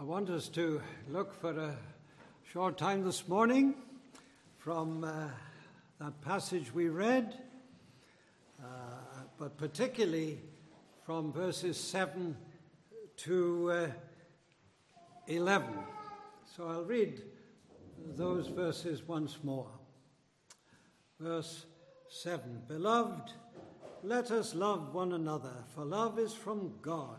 I want us to look for a short time this morning from uh, that passage we read, uh, but particularly from verses 7 to uh, 11. So I'll read those verses once more. Verse 7 Beloved, let us love one another, for love is from God.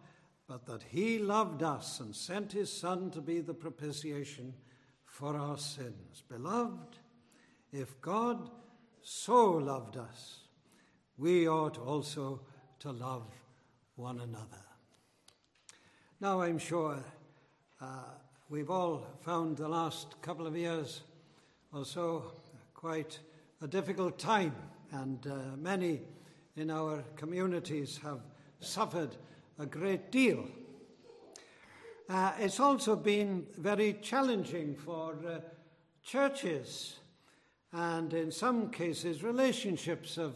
but that he loved us and sent his Son to be the propitiation for our sins. Beloved, if God so loved us, we ought also to love one another. Now, I'm sure uh, we've all found the last couple of years or so quite a difficult time, and uh, many in our communities have suffered a great deal. Uh, it's also been very challenging for uh, churches, and in some cases, relationships have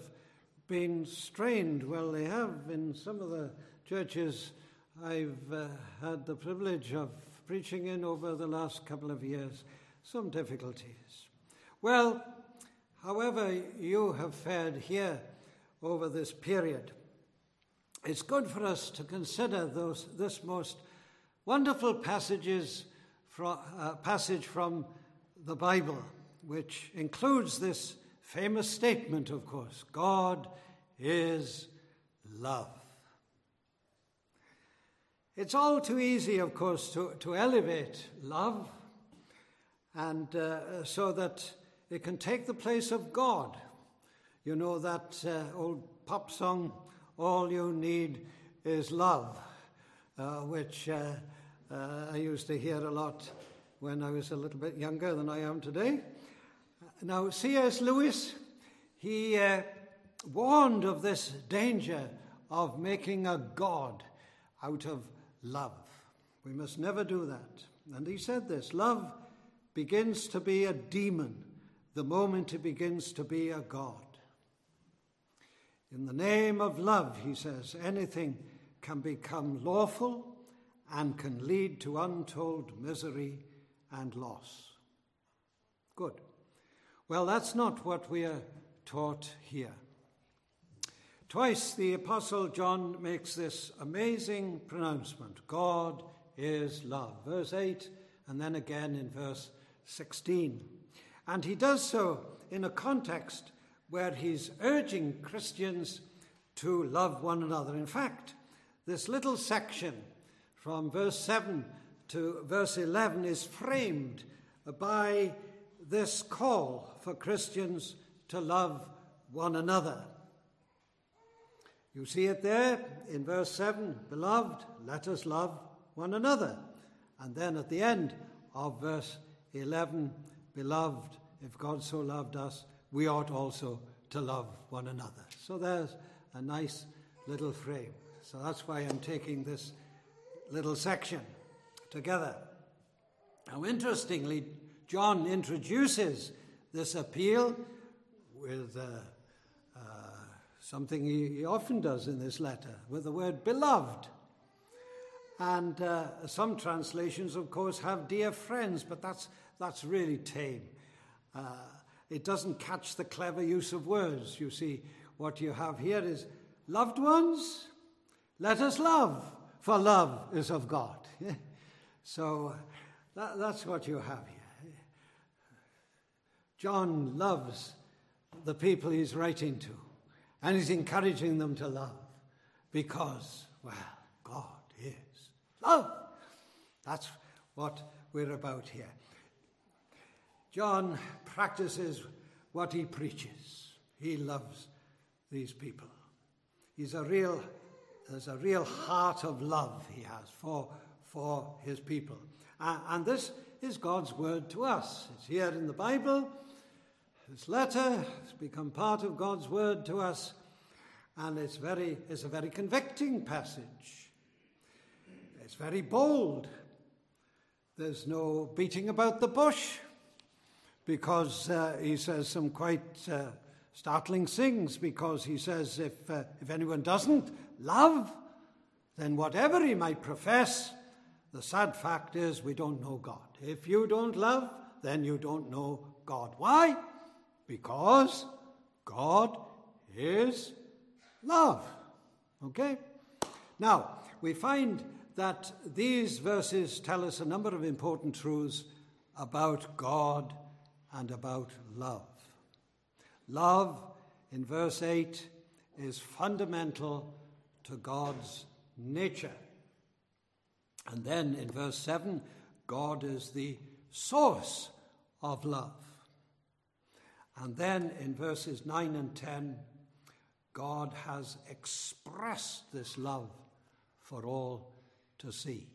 been strained. Well, they have in some of the churches I've uh, had the privilege of preaching in over the last couple of years, some difficulties. Well, however, you have fared here over this period it's good for us to consider those, this most wonderful passages from, uh, passage from the Bible, which includes this famous statement, of course God is love. It's all too easy, of course, to, to elevate love, and uh, so that it can take the place of God. You know that uh, old pop song, all you need is love, uh, which uh, uh, I used to hear a lot when I was a little bit younger than I am today. Now, C.S. Lewis, he uh, warned of this danger of making a God out of love. We must never do that. And he said this love begins to be a demon the moment it begins to be a God. In the name of love, he says, anything can become lawful and can lead to untold misery and loss. Good. Well, that's not what we are taught here. Twice the Apostle John makes this amazing pronouncement God is love. Verse 8, and then again in verse 16. And he does so in a context where he's urging Christians to love one another. In fact, this little section from verse 7 to verse 11 is framed by this call for Christians to love one another. You see it there in verse 7 Beloved, let us love one another. And then at the end of verse 11, Beloved, if God so loved us, we ought also to love one another. So there's a nice little frame. So that's why I'm taking this little section together. Now, interestingly, John introduces this appeal with uh, uh, something he, he, often does in this letter, with the word beloved. And uh, some translations, of course, have dear friends, but that's, that's really tame. It doesn't catch the clever use of words. You see, what you have here is loved ones, let us love, for love is of God. so that, that's what you have here. John loves the people he's writing to, and he's encouraging them to love because, well, God is love. That's what we're about here. John practices what he preaches. He loves these people. He's a real, there's a real heart of love he has for, for his people. And this is God's word to us. It's here in the Bible. This letter has become part of God's word to us, and it's, very, it's a very convicting passage. It's very bold. There's no beating about the bush because uh, he says some quite uh, startling things. Because he says, if, uh, if anyone doesn't love, then whatever he might profess, the sad fact is we don't know God. If you don't love, then you don't know God. Why? Because God is love. Okay? Now, we find that these verses tell us a number of important truths about God and about love. Love, in verse 8, is fundamental to God's nature. And then in verse 7, God is the source of love. And then in verses 9 and 10, God has expressed this love for all to see.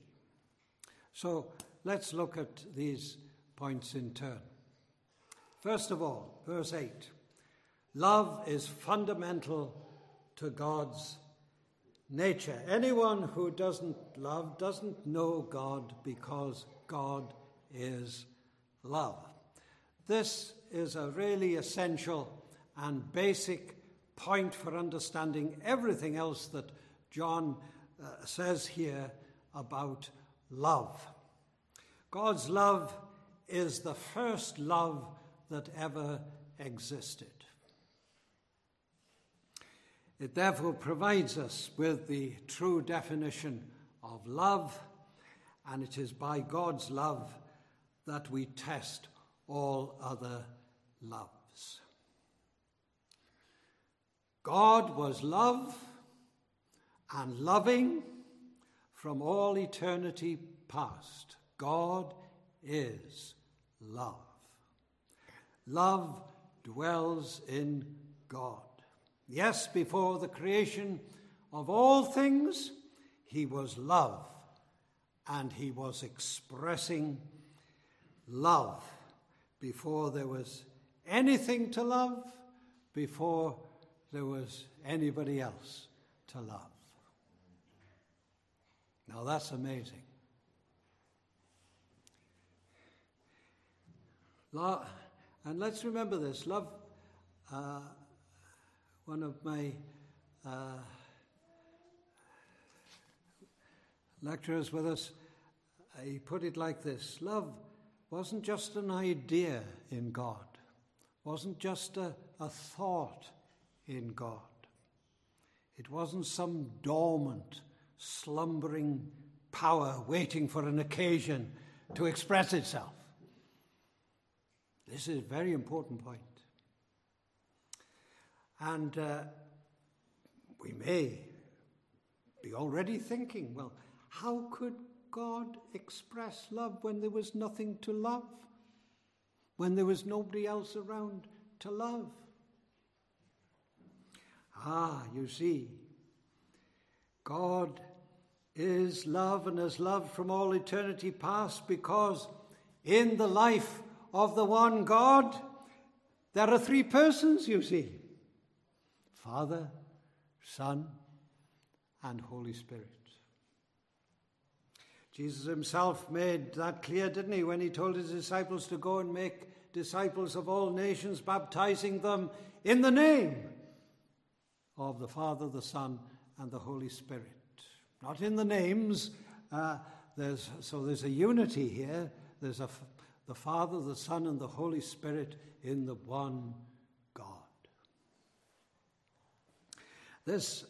So let's look at these points in turn. First of all, verse 8 love is fundamental to God's nature. Anyone who doesn't love doesn't know God because God is love. This is a really essential and basic point for understanding everything else that John uh, says here about love. God's love is the first love that ever existed. It therefore provides us with the true definition of love, and it is by God's love that we test all other loves. God was love and loving from all eternity past. God is love. Love dwells in God. Yes, before the creation of all things, he was love, and he was expressing love before there was anything to love, before there was anybody else to love. Now that's amazing. And let's remember this love. Uh, one of my uh, lecturers with us, he put it like this Love wasn't just an idea in God, wasn't just a, a thought in God. It wasn't some dormant, slumbering power waiting for an occasion to express itself. This is a very important point. And uh, we may be already thinking, well, how could God express love when there was nothing to love? When there was nobody else around to love? Ah, you see, God is love and has loved from all eternity past because in the life of the one God, there are three persons, you see. Father, Son, and Holy Spirit. Jesus himself made that clear, didn't he, when he told his disciples to go and make disciples of all nations, baptizing them in the name of the Father, the Son, and the Holy Spirit. Not in the names. Uh, there's, so there's a unity here. There's a, the Father, the Son, and the Holy Spirit in the one God. This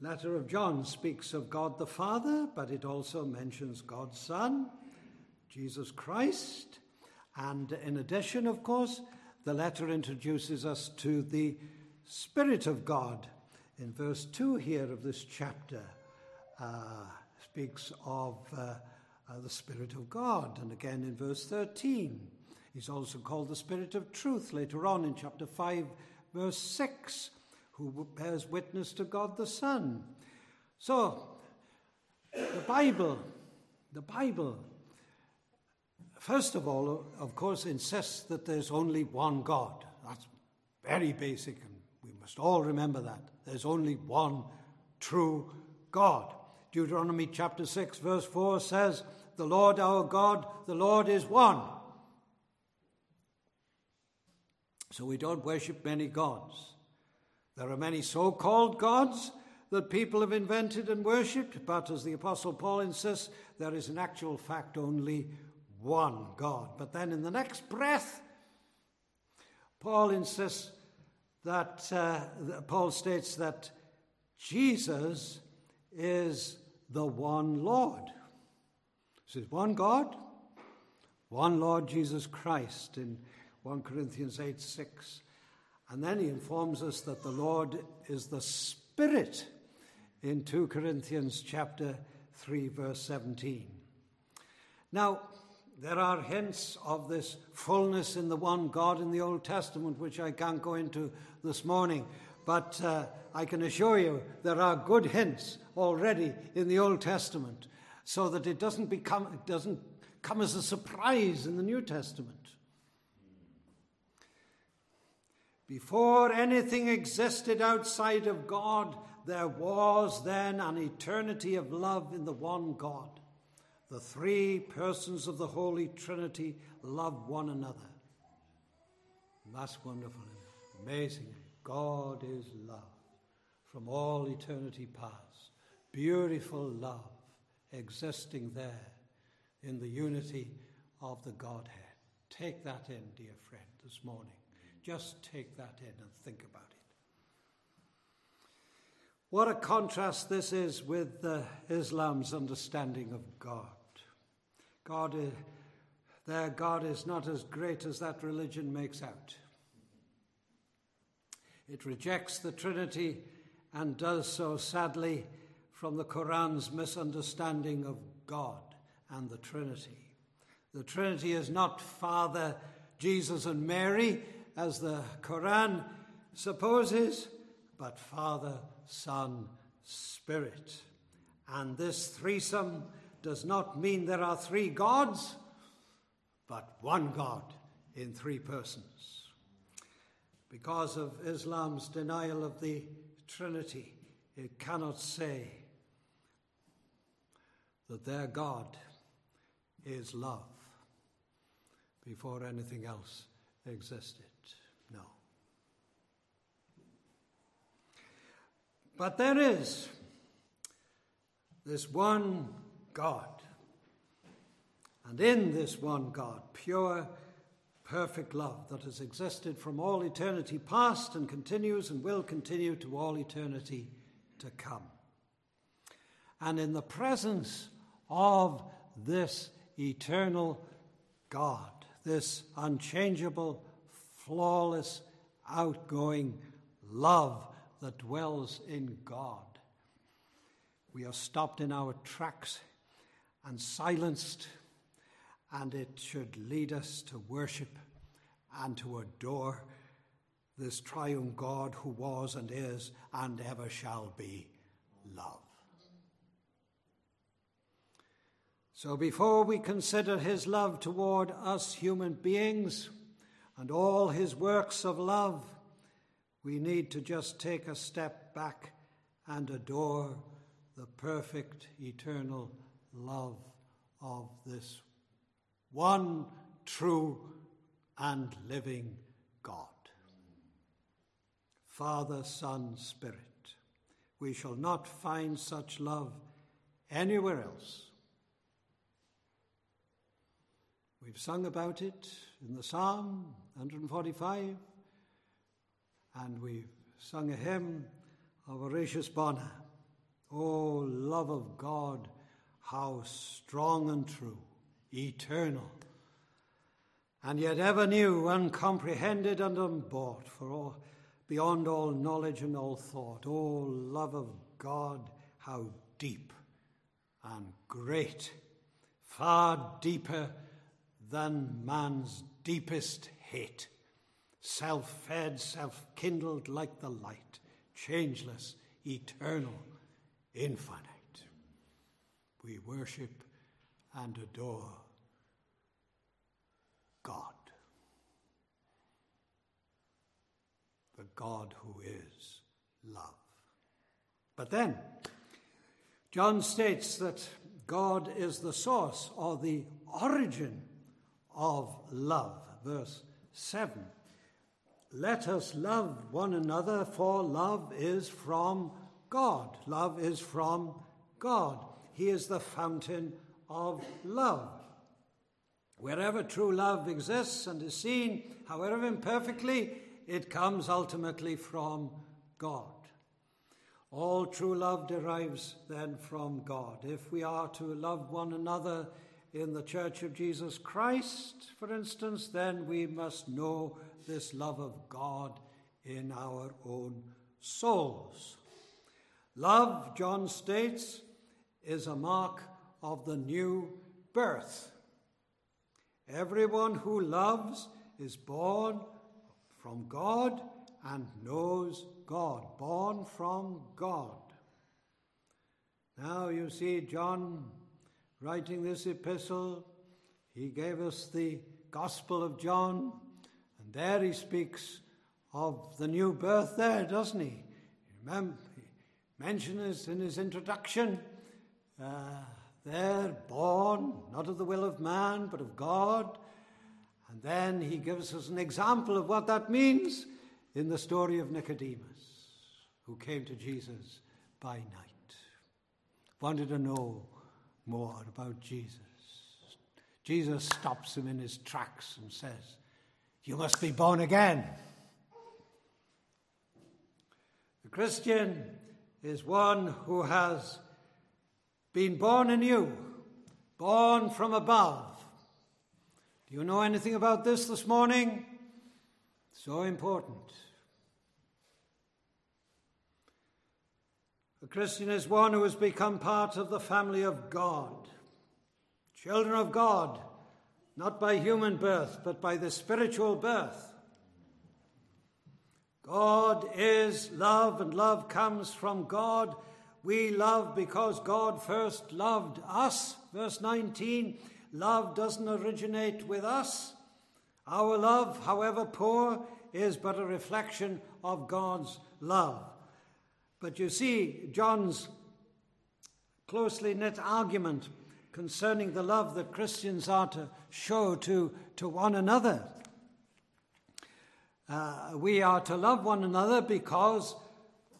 letter of John speaks of God the Father, but it also mentions God's Son, Jesus Christ. And in addition, of course, the letter introduces us to the Spirit of God. In verse 2 here of this chapter, uh, speaks of uh, uh, the Spirit of God. And again in verse 13, he's also called the Spirit of truth later on in chapter 5, verse 6 who bears witness to God the Son. So, the Bible the Bible, first of all, of course, insists that there's only one God. That's very basic, and we must all remember that. There's only one true God. Deuteronomy chapter 6, verse 4 says, The Lord our God, the Lord is one. So we don't worship many gods. There are many so called gods that people have invented and worshipped, but as the Apostle Paul insists, there is in actual fact only one God. But then in the next breath, Paul insists that, uh, Paul states that Jesus is the one Lord. Is one God, one Lord Jesus Christ in 1 Corinthians 8 6. And then he informs us that the Lord is the Spirit in 2 Corinthians chapter 3 verse 17. Now, there are hints of this fullness in the one God in the Old Testament, which I can't go into this morning. But uh, I can assure you there are good hints already in the Old Testament, so that it doesn't become it doesn't come as a surprise in the New Testament. Before anything existed outside of God, there was then an eternity of love in the one God. The three persons of the Holy Trinity love one another. And that's wonderful, amazing. God is love from all eternity past. Beautiful love existing there in the unity of the Godhead. Take that in, dear friend, this morning. Just take that in and think about it. What a contrast this is with uh, Islam's understanding of God. God is, their God is not as great as that religion makes out. It rejects the Trinity and does so sadly from the Quran's misunderstanding of God and the Trinity. The Trinity is not Father, Jesus, and Mary, as the Quran supposes, but Father, Son, Spirit. And this threesome does not mean there are three gods, but one God in three persons. Because of Islam's denial of the Trinity, it cannot say that their God is love before anything else existed. No. But there is this one God. And in this one God, pure, perfect love that has existed from all eternity past and continues and will continue to all eternity to come. And in the presence of this eternal God, this unchangeable, flawless, outgoing love that dwells in God. We are stopped in our tracks and silenced, and it should lead us to worship and to adore this triune God who was and is and ever shall be love. So, before we consider his love toward us human beings, and all his works of love, we need to just take a step back and adore the perfect eternal love of this one true and living God. Father, Son, Spirit. We shall not find such love anywhere else. We've sung about it in the Psalm 145, and we've sung a hymn of Horatius Bonar. Oh, love of God, how strong and true, eternal, and yet ever new, uncomprehended and unbought, for all, beyond all knowledge and all thought. Oh, love of God, how deep and great, far deeper than man's deepest hate. Self fed, self kindled like the light, changeless, eternal, infinite. We worship and adore God. The God who is love. But then, John states that God is the source or the origin of love. Verse 7. Let us love one another, for love is from God. Love is from God. He is the fountain of love. Wherever true love exists and is seen, however imperfectly, it comes ultimately from God. All true love derives then from God. If we are to love one another in the Church of Jesus Christ, for instance, then we must know this love of God in our own souls. Love, John states, is a mark of the new birth. Everyone who loves is born from God and knows God, born from God. Now you see, John writing this epistle, he gave us the Gospel of John, and there he speaks of the new birth there, doesn't he? Remember, he mentions in his introduction. Uh, they're born not of the will of man, but of God. And then he gives us an example of what that means in the story of Nicodemus, who came to Jesus by night, wanted to know more about Jesus. Jesus stops him in his tracks and says, You must be born again. The Christian is one who has been born anew, born from above. Do you know anything about this this morning? So important. Christian is one who has become part of the family of God, children of God, not by human birth, but by the spiritual birth. God is love, and love comes from God we love because God first loved us. Verse 19 love doesn't originate with us. Our love, however poor, is but a reflection of God's love. But you see, John's closely knit argument concerning the love that Christians are to show to, to one another. Uh, we are to love one another because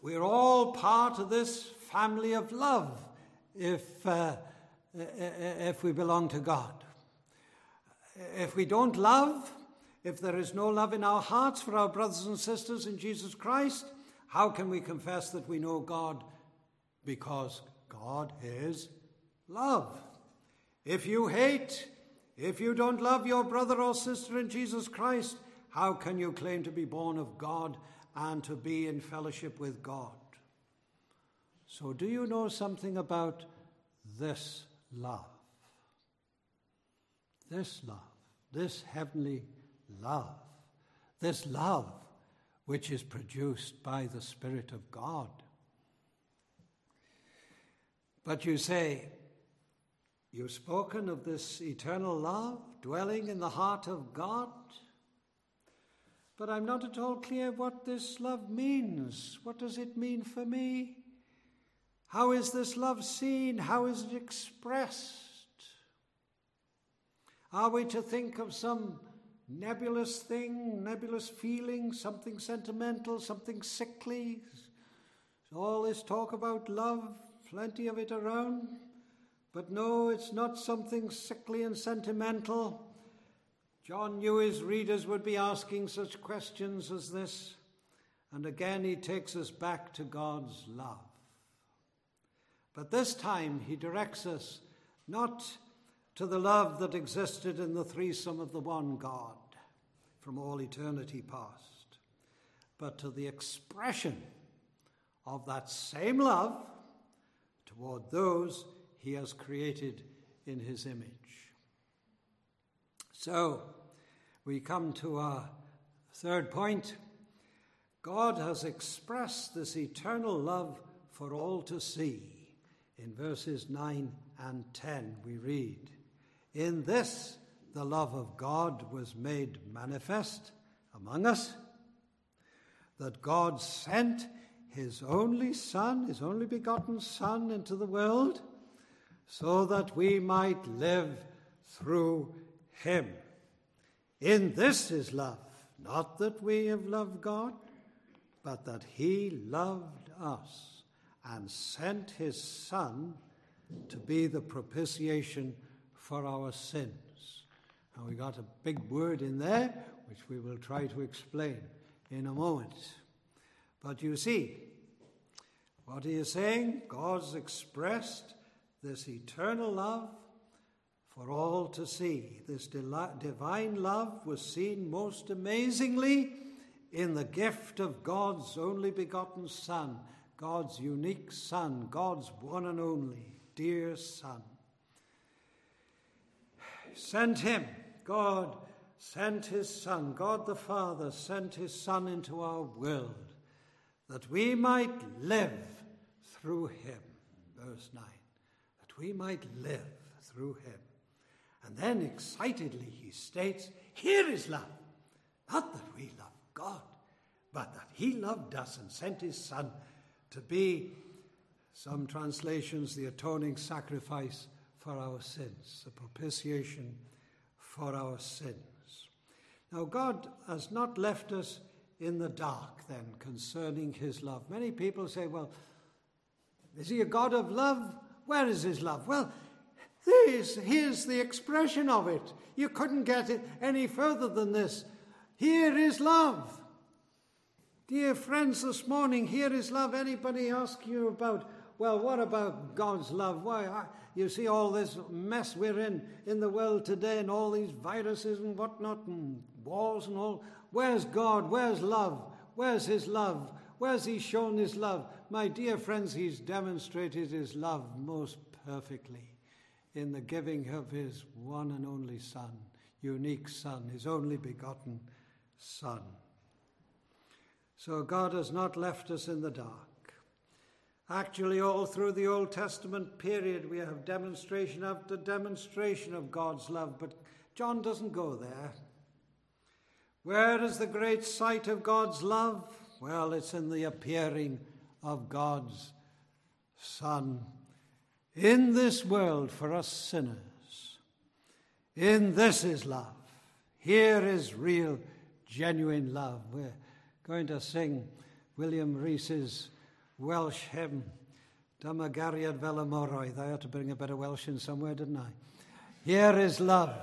we're all part of this family of love if, uh, if we belong to God. If we don't love, if there is no love in our hearts for our brothers and sisters in Jesus Christ, how can we confess that we know God? Because God is love. If you hate, if you don't love your brother or sister in Jesus Christ, how can you claim to be born of God and to be in fellowship with God? So, do you know something about this love? This love, this heavenly love, this love which is produced by the Spirit of God. But you say, You've spoken of this eternal love dwelling in the heart of God, but I'm not at all clear what this love means. What does it mean for me? How is this love seen? How is it expressed? Are we to think of some nebulous thing, nebulous feeling, something sentimental, something sickly? All this talk about love, plenty of it around. But no, it's not something sickly and sentimental. John knew his readers would be asking such questions as this. And again, he takes us back to God's love. But this time he directs us not to the love that existed in the threesome of the one God from all eternity past, but to the expression of that same love toward those he has created in his image. So we come to our third point. God has expressed this eternal love for all to see. In verses 9 and 10, we read In this, the love of God was made manifest among us, that God sent his only Son, his only begotten Son, into the world, so that we might live through him. In this is love, not that we have loved God, but that he loved us and sent his Son to be the propitiation for our sins. And we got a big word in there, which we will try to explain in a moment. But you see, what he is saying, God's expressed this eternal love for all to see. This divine love was seen most amazingly in the gift of God's only begotten Son, God's unique Son, God's one and only dear Son. Sent him, God sent his Son, God the Father sent his Son into our world that we might live through him. Verse 9. That we might live through him. And then excitedly he states, Here is love. Not that we love God, but that he loved us and sent his Son to be, some translations, the atoning sacrifice for our sins, the propitiation for our sins. Now, God has not left us in the dark then concerning his love. Many people say, well, is he a God of love? Where is his love? Well, this, here's the expression of it. You couldn't get it any further than this. Here is love. Dear friends, this morning, here is love. Anybody ask you about, well, what about God's love? Why, you see all this mess we're in in the world today and all these viruses and whatnot and wars and all. Where's God? Where's love? Where's His love? Where's He shown His love? My dear friends, He's demonstrated His love most perfectly in the giving of His one and only Son, unique Son, His only begotten Son. So God has not left us in the dark. Actually, all through the Old Testament period, we have demonstration after demonstration of God's love, but John doesn't go there. Where is the great sight of God's love? Well, it's in the appearing of God's Son in this world for us sinners. In this is love. Here is real, genuine love. We're going to sing William Rees's Welsh hymn, Dyma gariad fel y moroedd. I ought to bring a bit of Welsh in somewhere, didn't I? Here is love.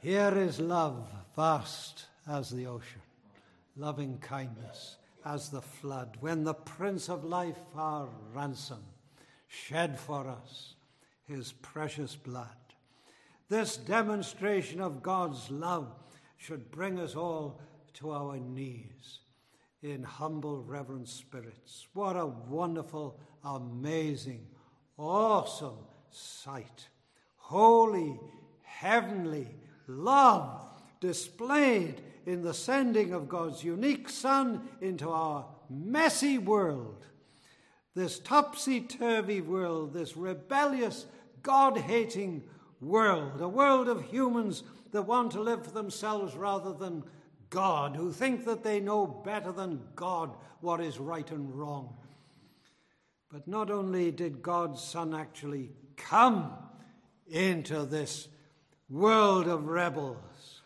Here is love, vast as the ocean, loving kindness as the flood, when the Prince of Life, our ransom, shed for us his precious blood. This demonstration of God's love should bring us all to our knees in humble, reverent spirits. What a wonderful, amazing, awesome sight. Holy, heavenly love displayed in the sending of God's unique Son into our messy world, this topsy turvy world, this rebellious, God hating world, a world of humans that want to live for themselves rather than God, who think that they know better than God what is right and wrong. But not only did God's Son actually come into this world of rebels,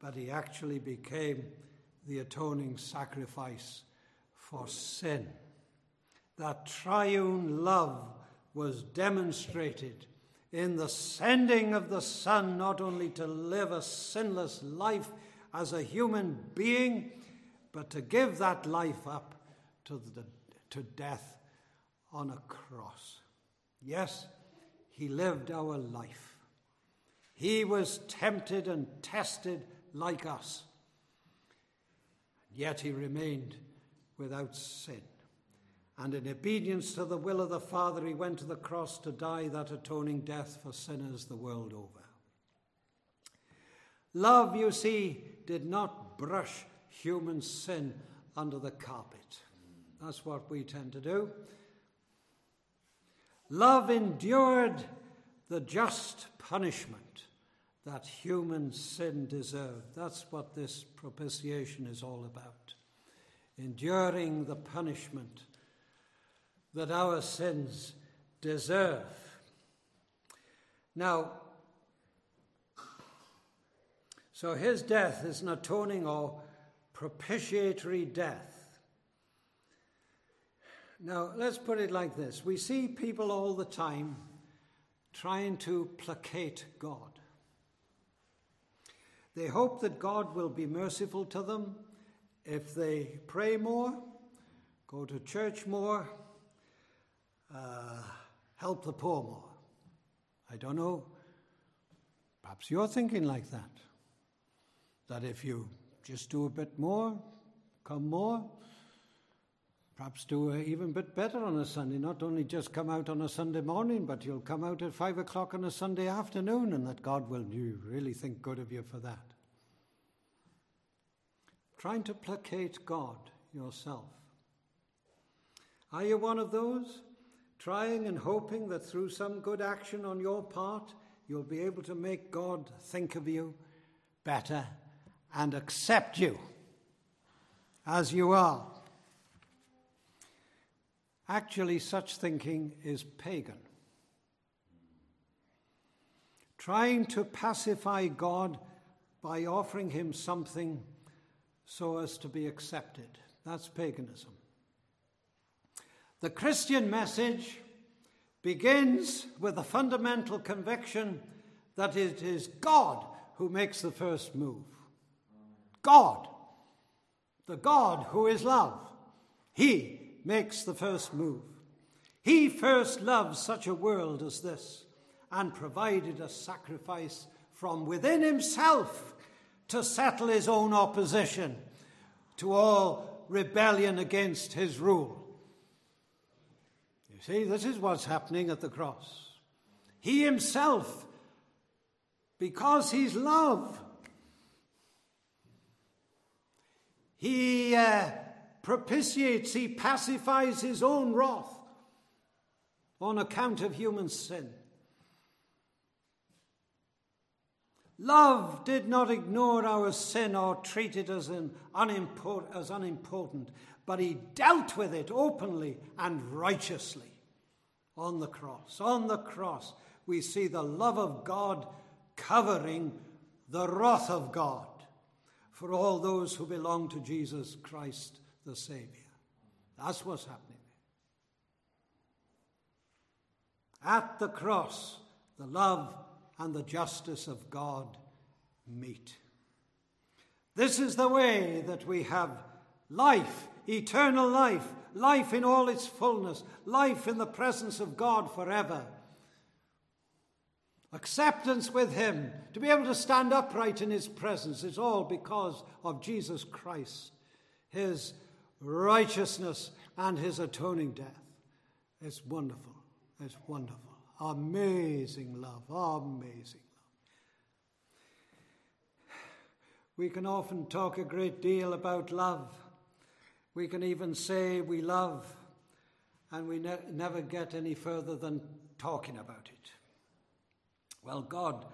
but he actually became the atoning sacrifice for sin. That triune love was demonstrated in the sending of the Son not only to live a sinless life as a human being, but to give that life up to, the, to death on a cross. Yes, he lived our life. He was tempted and tested like us. And yet he remained without sin. And in obedience to the will of the Father, he went to the cross to die that atoning death for sinners the world over. Love, you see, did not brush human sin under the carpet. That's what we tend to do. Love endured the just punishment that human sin deserved. That's what this propitiation is all about. Enduring the punishment that our sins deserve. Now, so his death is an atoning or propitiatory death. Now, let's put it like this we see people all the time trying to placate God. They hope that God will be merciful to them if they pray more, go to church more, uh, help the poor more. I don't know. Perhaps you're thinking like that that if you just do a bit more, come more, perhaps do a even bit better on a Sunday, not only just come out on a Sunday morning, but you'll come out at five o'clock on a Sunday afternoon, and that God will really think good of you for that. Trying to placate God yourself. Are you one of those? Trying and hoping that through some good action on your part, you'll be able to make God think of you better and accept you as you are. Actually, such thinking is pagan. Trying to pacify God by offering him something so as to be accepted. That's paganism. The Christian message begins with the fundamental conviction that it is God who makes the first move. God, the God who is love, He makes the first move. He first loved such a world as this and provided a sacrifice from within Himself to settle His own opposition to all rebellion against His rule. You see, this is what's happening at the cross. He Himself, because He's love, He uh, propitiates, he pacifies his own wrath on account of human sin. Love did not ignore our sin or treat it as, unimport- as unimportant, but he dealt with it openly and righteously on the cross. On the cross, we see the love of God covering the wrath of God for all those who belong to Jesus Christ the Savior. That's what's happening. At the cross, the love and the justice of God meet. This is the way that we have life, eternal life, life in all its fullness, life in the presence of God forever acceptance with Him, to be able to stand upright in His presence, is all because of Jesus Christ, His righteousness, and His atoning death. It's wonderful. It's wonderful. Amazing love. Amazing love. We can often talk a great deal about love. We can even say we love, and we ne- never get any further than talking about it. Well, God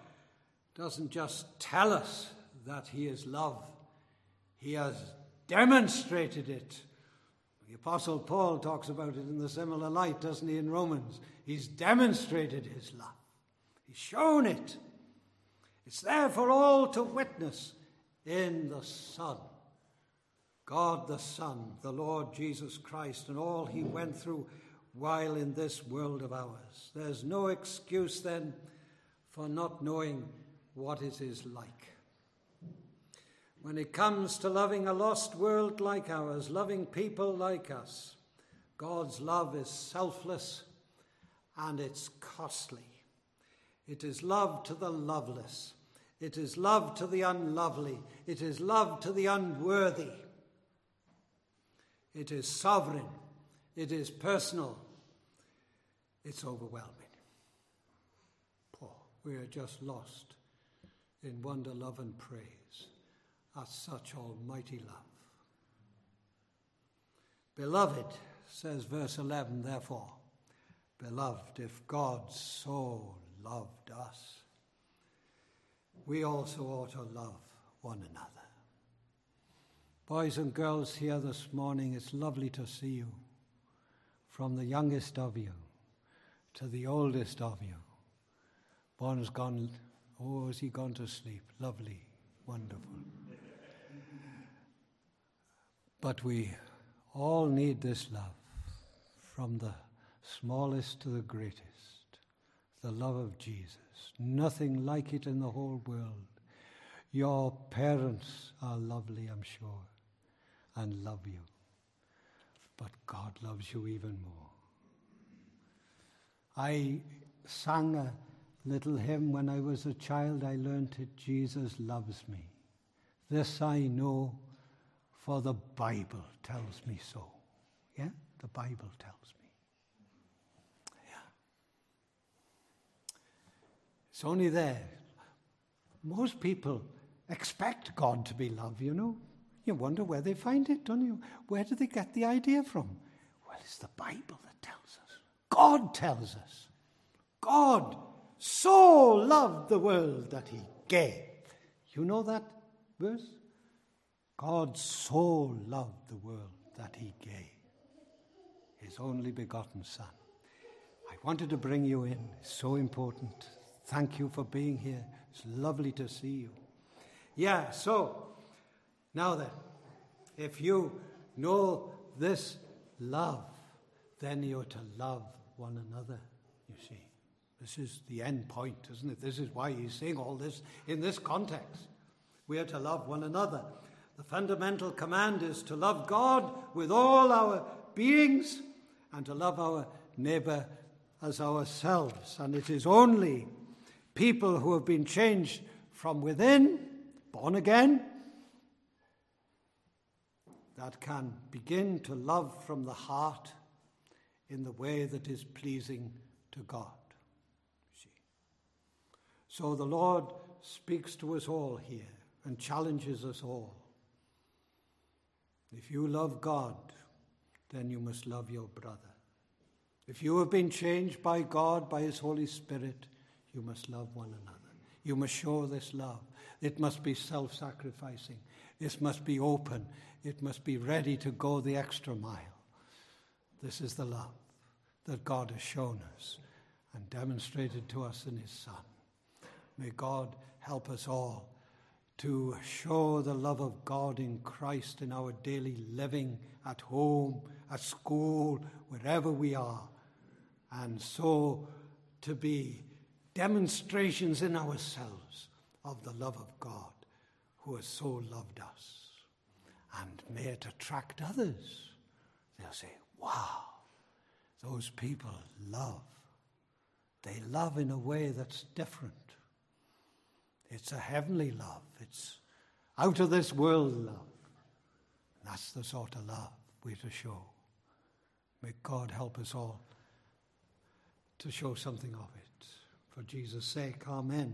doesn't just tell us that He is love, He has demonstrated it. The Apostle Paul talks about it in the similar light, doesn't he, in Romans? He's demonstrated His love, He's shown it. It's there for all to witness in the Son. God the Son, the Lord Jesus Christ, and all he went through while in this world of ours. There's no excuse then for not knowing what it is like. When it comes to loving a lost world like ours, loving people like us, God's love is selfless and it's costly. It is love to the loveless. It is love to the unlovely. It is love to the unworthy. It is sovereign. It is personal. It's overwhelming we are just lost in wonder, love, and praise at such almighty love. Beloved, says verse 11, therefore, beloved, if God so loved us, we also ought to love one another. Boys and girls here this morning, it's lovely to see you. From the youngest of you to the oldest of you. One's gone, oh, has he gone to sleep? Lovely, wonderful. But we all need this love from the smallest to the greatest the love of Jesus. Nothing like it in the whole world. Your parents are lovely, I'm sure, and love you. But God loves you even more. I sang a little hymn when I was a child. I learned it Jesus loves me. This I know, for the Bible tells me so. Yeah? The Bible tells me. Yeah. It's only there. Most people expect God to be love, you know. You wonder where they find it, don't you? Where do they get the idea from? Well, it's the Bible that tells us. God tells us. God so loved the world that he gave. You know that verse? God so loved the world that he gave his only begotten Son. I wanted to bring you in. It's so important. Thank you for being here. It's lovely to see you. Yeah, so now then, if you know this love, then you're to love one another, you see. This is the end point, isn't it? This is why he's saying all this in this context. We are to love one another. The fundamental command is to love God with all our beings and to love our neighbor as ourselves. And it is only people who have been changed from within, born again, that can begin to love from the heart in the way that is pleasing to God. So the Lord speaks to us all here and challenges us all. If you love God, then you must love your brother. If you have been changed by God, by His Holy Spirit, you must love one another. You must show this love. It must be self sacrificing. This must be open. It must be ready to go the extra mile. This is the love that God has shown us and demonstrated to us in His Son. May God help us all to show the love of God in Christ in our daily living at home, at school, wherever we are, and so to be demonstrations in ourselves of the love of God who has so loved us. And may it attract others. They'll say, wow, those people love. They love in a way that's different. It's a heavenly love. It's out of this world love. That's the sort of love we're to show. May God help us all to show something of it. For Jesus' sake, Amen.